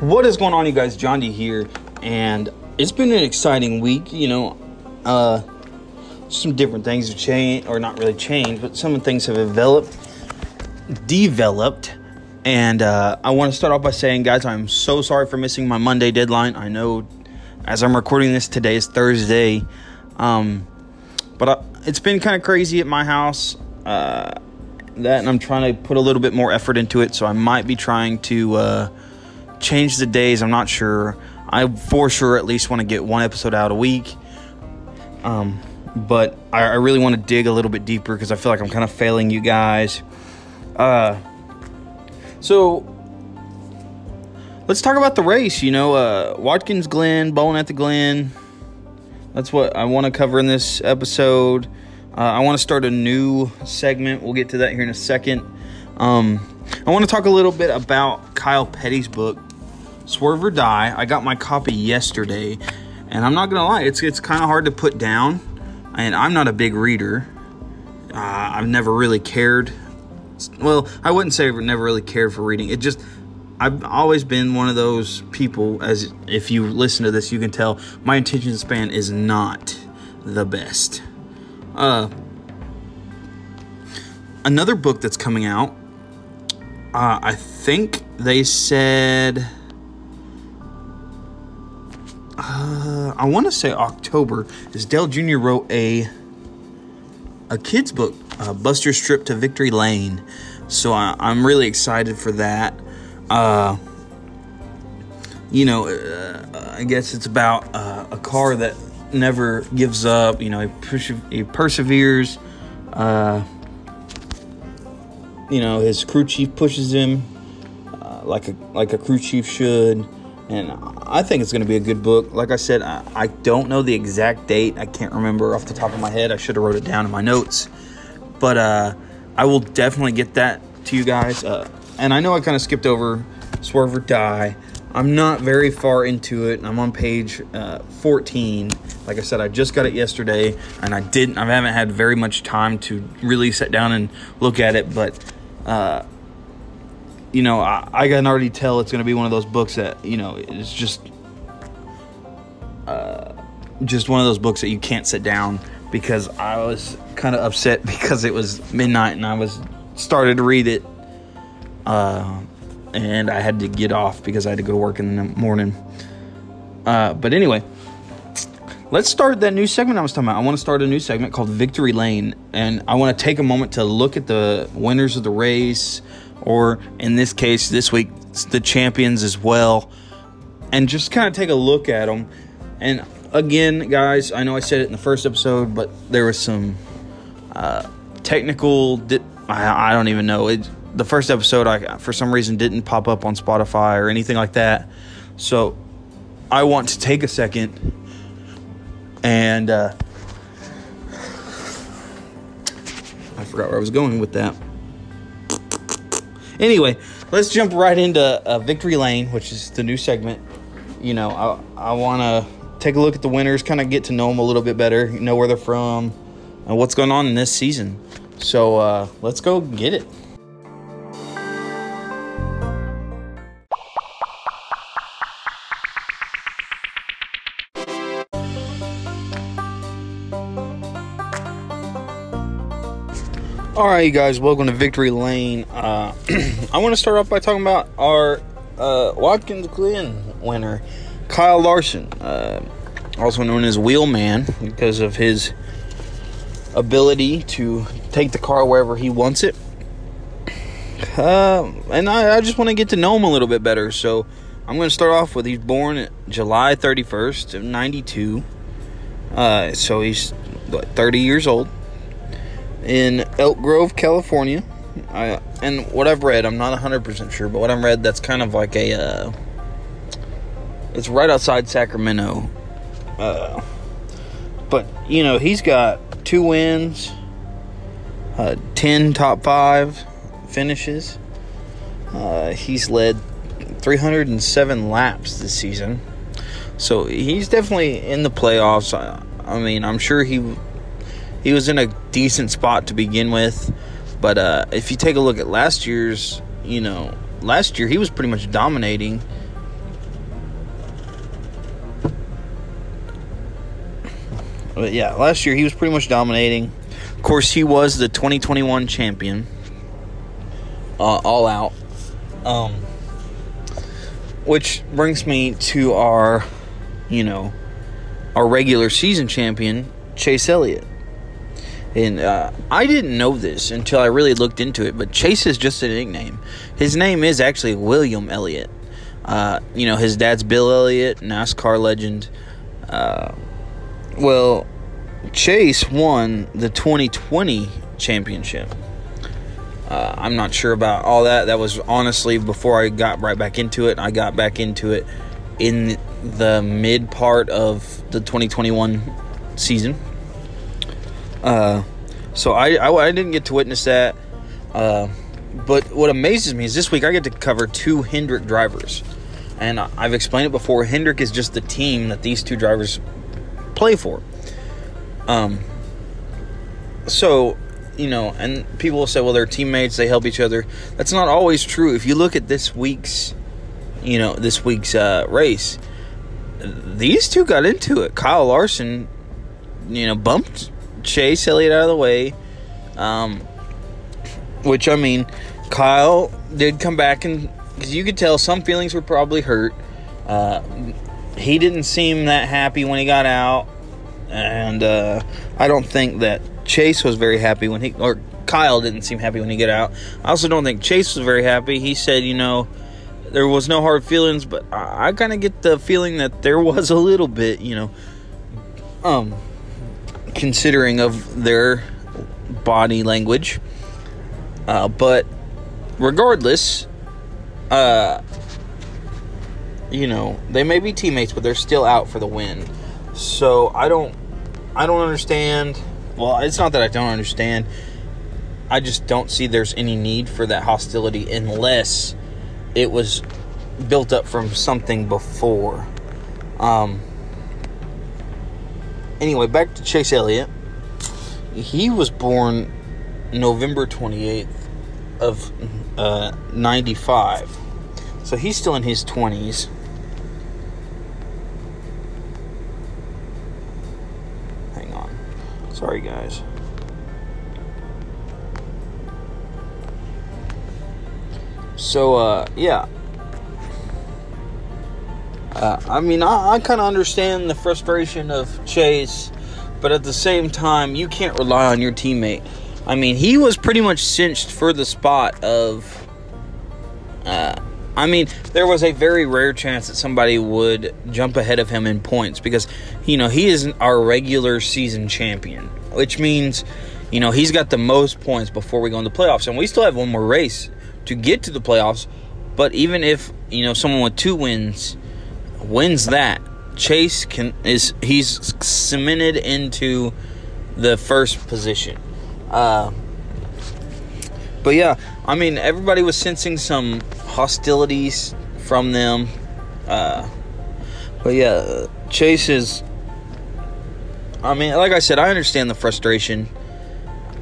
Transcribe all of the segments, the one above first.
What is going on, you guys? John D here, and it's been an exciting week. You know, uh, some different things have changed, or not really changed, but some things have developed, developed. And uh, I want to start off by saying, guys, I'm so sorry for missing my Monday deadline. I know, as I'm recording this today, is Thursday, um, but uh, it's been kind of crazy at my house. Uh, that, and I'm trying to put a little bit more effort into it. So I might be trying to uh, change the days. I'm not sure. I for sure at least want to get one episode out a week. Um, but I, I really want to dig a little bit deeper because I feel like I'm kind of failing you guys. Uh, so let's talk about the race. You know, uh, Watkins Glen, Bowling at the Glen. That's what I want to cover in this episode. Uh, I want to start a new segment. We'll get to that here in a second. Um, I want to talk a little bit about Kyle Petty's book, Swerve or Die. I got my copy yesterday, and I'm not gonna lie, it's it's kind of hard to put down. And I'm not a big reader. Uh, I've never really cared. Well, I wouldn't say I've never really cared for reading. It just I've always been one of those people. As if you listen to this, you can tell my attention span is not the best. Uh, another book that's coming out. Uh, I think they said. Uh, I want to say October. Is Dale Jr. wrote a a kids book, uh, Buster's Trip to Victory Lane. So I, am really excited for that. Uh, you know, uh, I guess it's about uh, a car that never gives up. You know, he, perse- he perseveres. Uh, you know, his crew chief pushes him uh, like a like a crew chief should, and I think it's going to be a good book. Like I said, I, I, don't know the exact date. I can't remember off the top of my head. I should have wrote it down in my notes, but uh, I will definitely get that to you guys. Uh, and I know I kind of skipped over Swerve or Die. I'm not very far into it. I'm on page uh, 14. Like I said, I just got it yesterday, and I didn't. I haven't had very much time to really sit down and look at it. But uh, you know, I, I, can already tell it's going to be one of those books that you know it's just uh, just one of those books that you can't sit down because I was kind of upset because it was midnight and I was started to read it. Uh, and I had to get off because I had to go to work in the morning. Uh, but anyway, let's start that new segment I was talking about. I want to start a new segment called Victory Lane, and I want to take a moment to look at the winners of the race, or in this case, this week, the champions as well, and just kind of take a look at them. And again, guys, I know I said it in the first episode, but there was some uh, technical. Di- I, I don't even know it the first episode I for some reason didn't pop up on Spotify or anything like that. So I want to take a second and uh, I forgot where I was going with that. Anyway, let's jump right into uh, Victory Lane, which is the new segment. You know, I, I want to take a look at the winners, kind of get to know them a little bit better, know where they're from, and what's going on in this season. So uh, let's go get it. You guys, welcome to Victory Lane. Uh, I want to start off by talking about our uh, Watkins Glen winner, Kyle Larson, uh, also known as Wheelman, because of his ability to take the car wherever he wants it. Uh, and I, I just want to get to know him a little bit better. So I'm going to start off with he's born July 31st of 92. Uh, so he's what, 30 years old in Elk Grove, California. I, and what I've read, I'm not 100% sure, but what I've read, that's kind of like a. Uh, it's right outside Sacramento. Uh, but, you know, he's got two wins, uh, 10 top five finishes. Uh, he's led 307 laps this season. So he's definitely in the playoffs. I, I mean, I'm sure he he was in a decent spot to begin with. But uh, if you take a look at last year's, you know, last year he was pretty much dominating. But yeah, last year he was pretty much dominating. Of course, he was the 2021 champion, uh, all out. Um, which brings me to our, you know, our regular season champion, Chase Elliott. And uh, I didn't know this until I really looked into it, but Chase is just a nickname. His name is actually William Elliott. Uh, you know, his dad's Bill Elliott, NASCAR legend. Uh, well, Chase won the 2020 championship. Uh, I'm not sure about all that. That was honestly before I got right back into it. I got back into it in the mid part of the 2021 season. Uh, so I, I, I didn't get to witness that. Uh, but what amazes me is this week I get to cover two Hendrick drivers. And I've explained it before. Hendrick is just the team that these two drivers play for. Um, so, you know, and people will say, well, they're teammates, they help each other. That's not always true. If you look at this week's, you know, this week's uh, race, these two got into it. Kyle Larson, you know, bumped Chase Elliott out of the way. Um, which I mean, Kyle did come back and because you could tell some feelings were probably hurt. Uh, he didn't seem that happy when he got out, and uh, I don't think that Chase was very happy when he or Kyle didn't seem happy when he got out. I also don't think Chase was very happy. He said, you know, there was no hard feelings, but I, I kind of get the feeling that there was a little bit, you know, um, considering of their body language. Uh, but regardless, uh, you know, they may be teammates, but they're still out for the win. So I don't, I don't understand. Well, it's not that I don't understand. I just don't see there's any need for that hostility unless it was built up from something before. Um, anyway, back to Chase Elliott. He was born November 28th of uh, 95. So he's still in his 20s. Hang on. Sorry, guys. So, uh, yeah. Uh, I mean, I, I kind of understand the frustration of Chase, but at the same time, you can't rely on your teammate. I mean, he was pretty much cinched for the spot of. Uh, I mean, there was a very rare chance that somebody would jump ahead of him in points because, you know, he is our regular season champion, which means, you know, he's got the most points before we go into the playoffs. And we still have one more race to get to the playoffs. But even if, you know, someone with two wins wins that, Chase can is he's cemented into the first position. Uh, but yeah, I mean, everybody was sensing some hostilities from them. Uh, but yeah, Chase is. I mean, like I said, I understand the frustration.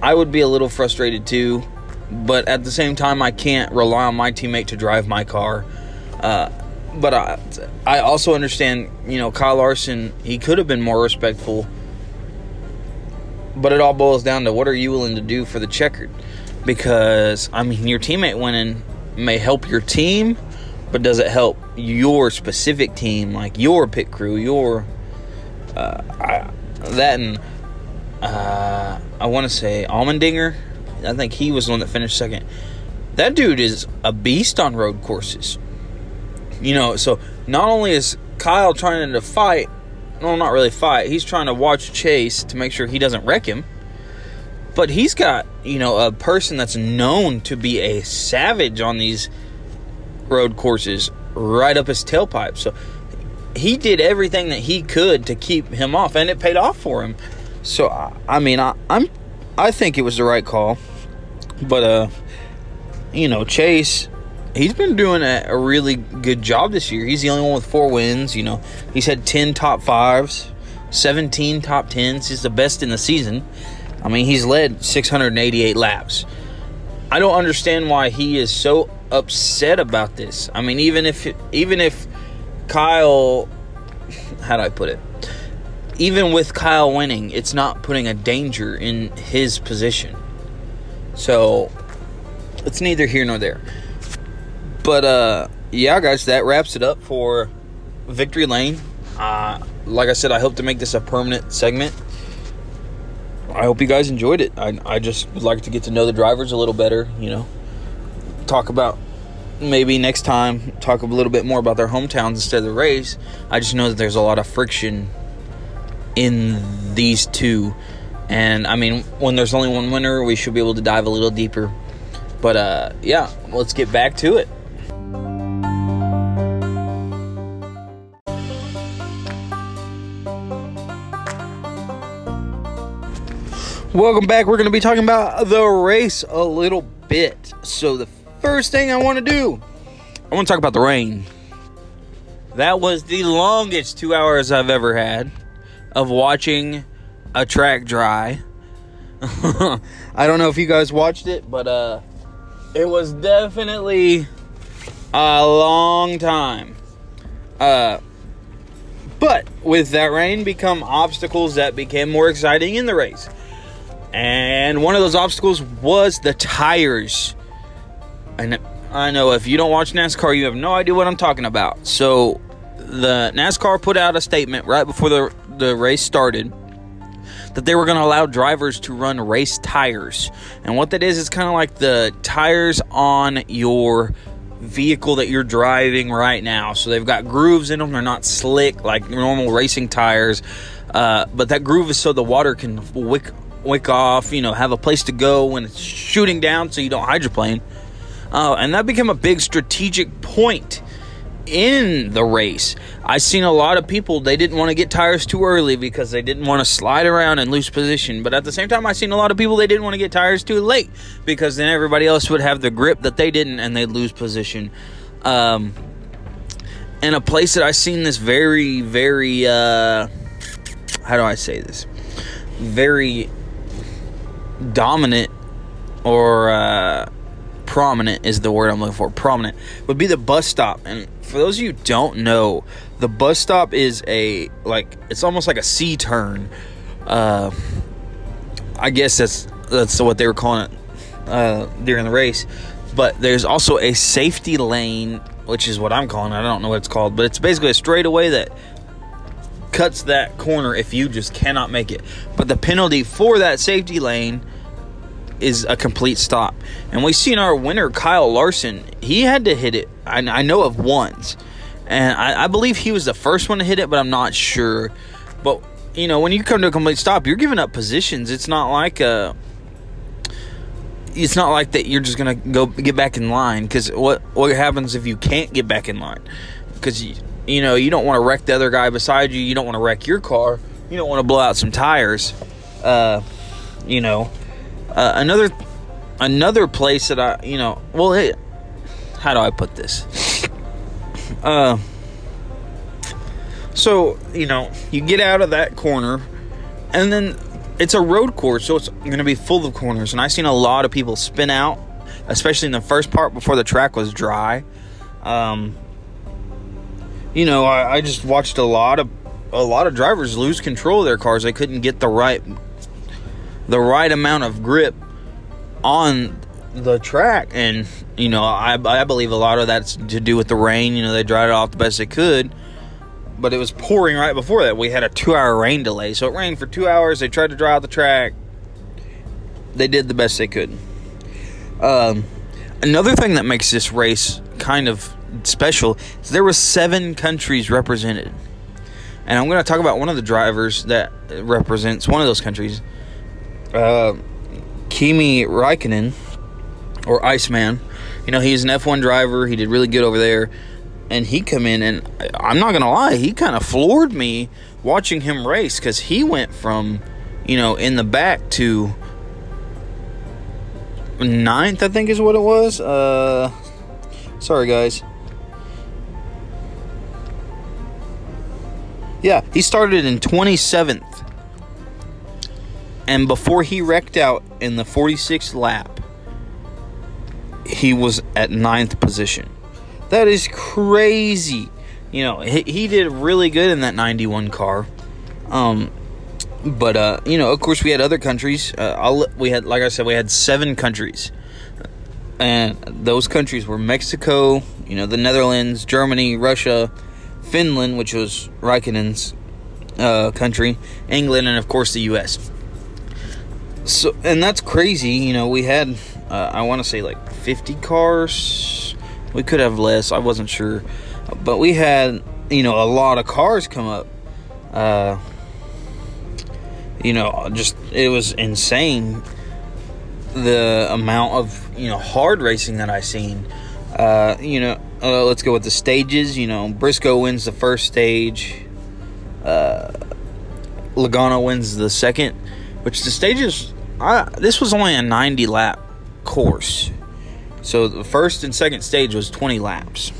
I would be a little frustrated too, but at the same time, I can't rely on my teammate to drive my car. Uh, but I, I also understand, you know, Kyle Larson, he could have been more respectful. But it all boils down to what are you willing to do for the checkered? Because, I mean, your teammate winning may help your team, but does it help your specific team, like your pit crew, your. Uh, I, that and. Uh, I want to say Allmendinger. I think he was the one that finished second. That dude is a beast on road courses. You know, so not only is Kyle trying to fight, no, not really fight, he's trying to watch Chase to make sure he doesn't wreck him. But he's got, you know, a person that's known to be a savage on these road courses right up his tailpipe. So he did everything that he could to keep him off, and it paid off for him. So I mean, I, I'm, I think it was the right call. But uh, you know, Chase, he's been doing a, a, really good job this year. He's the only one with four wins. You know, he's had 10 top fives, 17 top tens. He's the best in the season. I mean, he's led 688 laps. I don't understand why he is so upset about this. I mean, even if even if Kyle, how do I put it? even with Kyle winning, it's not putting a danger in his position. So it's neither here nor there. But uh yeah, guys, that wraps it up for Victory Lane. Uh like I said, I hope to make this a permanent segment. I hope you guys enjoyed it. I, I just would like to get to know the drivers a little better, you know. Talk about maybe next time talk a little bit more about their hometowns instead of the race. I just know that there's a lot of friction in these two. And I mean, when there's only one winner, we should be able to dive a little deeper. But uh, yeah, let's get back to it. Welcome back. We're going to be talking about the race a little bit. So, the first thing I want to do, I want to talk about the rain. That was the longest two hours I've ever had of watching a track dry. I don't know if you guys watched it, but uh, it was definitely a long time. Uh, but with that rain, become obstacles that became more exciting in the race. And one of those obstacles was the tires. And I know if you don't watch NASCAR, you have no idea what I'm talking about. So the NASCAR put out a statement right before the the race started that they were going to allow drivers to run race tires. And what that is is kind of like the tires on your vehicle that you're driving right now. So they've got grooves in them. They're not slick like normal racing tires. Uh, but that groove is so the water can wick wick off, you know, have a place to go when it's shooting down so you don't hydroplane. Uh, and that became a big strategic point in the race. I seen a lot of people they didn't want to get tires too early because they didn't want to slide around and lose position. But at the same time, I seen a lot of people they didn't want to get tires too late because then everybody else would have the grip that they didn't and they'd lose position. Um, and a place that I seen this very, very uh, how do I say this? Very dominant or uh, prominent is the word I'm looking for. Prominent would be the bus stop. And for those of you don't know, the bus stop is a like it's almost like a C turn. Uh, I guess that's that's what they were calling it uh, during the race. But there's also a safety lane, which is what I'm calling it. I don't know what it's called, but it's basically a straightaway that cuts that corner if you just cannot make it. But the penalty for that safety lane is a complete stop. And we've seen our winner, Kyle Larson, he had to hit it. I, I know of once. And I, I, believe he was the first one to hit it, but I'm not sure. But, you know, when you come to a complete stop, you're giving up positions. It's not like a. It's not like that you're just gonna go get back in line because what what happens if you can't get back in line? Because you, you know you don't want to wreck the other guy beside you. You don't want to wreck your car. You don't want to blow out some tires. Uh, you know, uh, another another place that I, you know, well, hey, how do I put this? Uh, so you know, you get out of that corner, and then it's a road course, so it's going to be full of corners. And I've seen a lot of people spin out, especially in the first part before the track was dry. Um, you know, I, I just watched a lot of a lot of drivers lose control of their cars. They couldn't get the right the right amount of grip on the track. and you know I, I believe a lot of that's to do with the rain. You know they dried it off the best they could but it was pouring right before that. We had a two hour rain delay so it rained for two hours. They tried to dry out the track. They did the best they could. Um, another thing that makes this race kind of special is there were seven countries represented. And i'm going to talk about one of the drivers that represents one of those countries uh, Kimi Raikkonen or Iceman. You know, he's an F1 driver. He did really good over there. And he come in and I'm not going to lie, he kind of floored me watching him race cuz he went from, you know, in the back to ninth, I think is what it was. Uh sorry guys. Yeah, he started in 27th and before he wrecked out in the 46th lap, he was at ninth position. That is crazy. You know, he, he did really good in that 91 car. Um, but uh, you know, of course, we had other countries. Uh, we had, like I said, we had seven countries, and those countries were Mexico, you know, the Netherlands, Germany, Russia, Finland, which was Raikkonen's uh, country, England, and of course the U.S. So, and that's crazy. You know, we had, uh, I want to say like 50 cars. We could have less. I wasn't sure, but we had, you know, a lot of cars come up. Uh, you know, just it was insane the amount of you know hard racing that I seen. Uh, you know, uh, let's go with the stages. You know, Briscoe wins the first stage. Uh, Logano wins the second, which the stages. I, this was only a 90 lap course, so the first and second stage was 20 laps.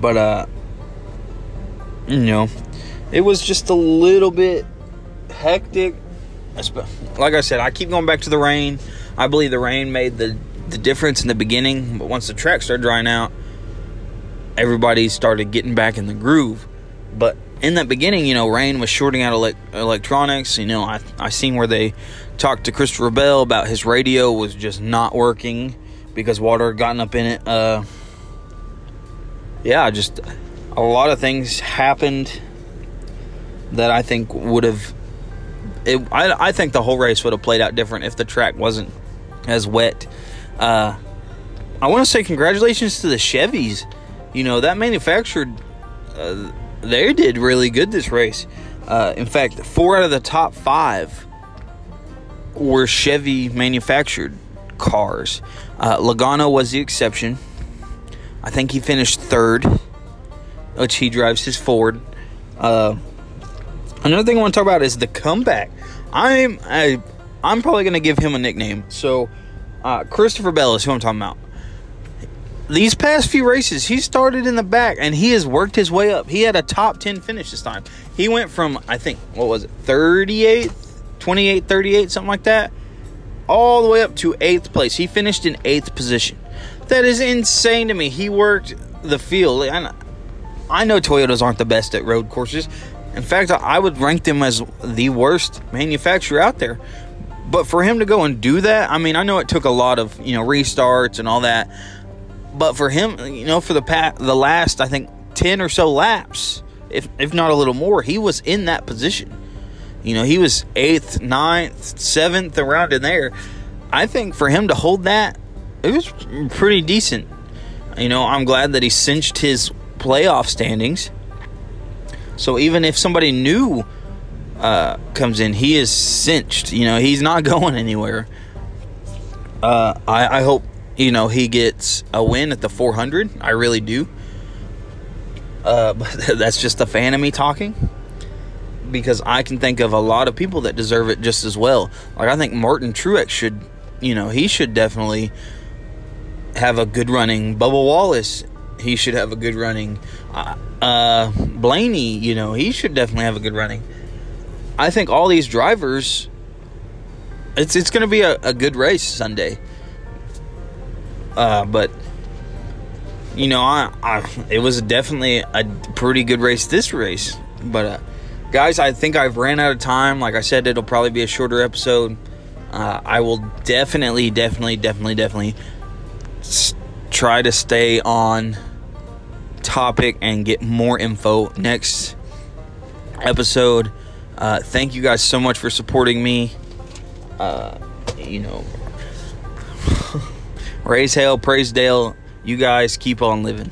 But uh, you know, it was just a little bit hectic. Like I said, I keep going back to the rain. I believe the rain made the, the difference in the beginning, but once the track started drying out, everybody started getting back in the groove. But in that beginning, you know, rain was shorting out ele- electronics. You know, I I seen where they talked to Christopher Bell about his radio was just not working because water had gotten up in it. Uh, yeah, just a lot of things happened that I think would have I, I think the whole race would have played out different if the track wasn't as wet. Uh, I want to say congratulations to the Chevys. You know that manufactured, uh, they did really good this race. Uh, in fact, four out of the top five were Chevy manufactured cars. Uh, Logano was the exception. I think he finished third, which he drives his Ford. Uh, Another thing I want to talk about is the comeback. I'm I, I'm probably gonna give him a nickname. So uh, Christopher Bell is who I'm talking about. These past few races, he started in the back and he has worked his way up. He had a top 10 finish this time. He went from, I think, what was it, 38, 28, 38, something like that, all the way up to eighth place. He finished in eighth position. That is insane to me. He worked the field. And I know Toyotas aren't the best at road courses, in fact, I would rank them as the worst manufacturer out there. But for him to go and do that, I mean, I know it took a lot of you know restarts and all that, but for him, you know, for the pat the last I think ten or so laps, if if not a little more, he was in that position. You know, he was eighth, ninth, seventh, around in there. I think for him to hold that, it was pretty decent. You know, I'm glad that he cinched his playoff standings. So even if somebody new uh, comes in, he is cinched. You know, he's not going anywhere. Uh, I, I hope you know he gets a win at the 400. I really do. Uh, but that's just a fan of me talking because I can think of a lot of people that deserve it just as well. Like I think Martin Truex should, you know, he should definitely have a good running. Bubba Wallace, he should have a good running. Uh, uh, Blaney, you know, he should definitely have a good running. I think all these drivers, it's it's going to be a, a, good race Sunday. Uh, but you know, I, I it was definitely a pretty good race this race. But uh, guys, I think I've ran out of time. Like I said, it'll probably be a shorter episode. Uh, I will definitely, definitely, definitely, definitely try to stay on topic and get more info next episode. Uh, thank you guys so much for supporting me. Uh, you know, raise hell, praise Dale. You guys keep on living.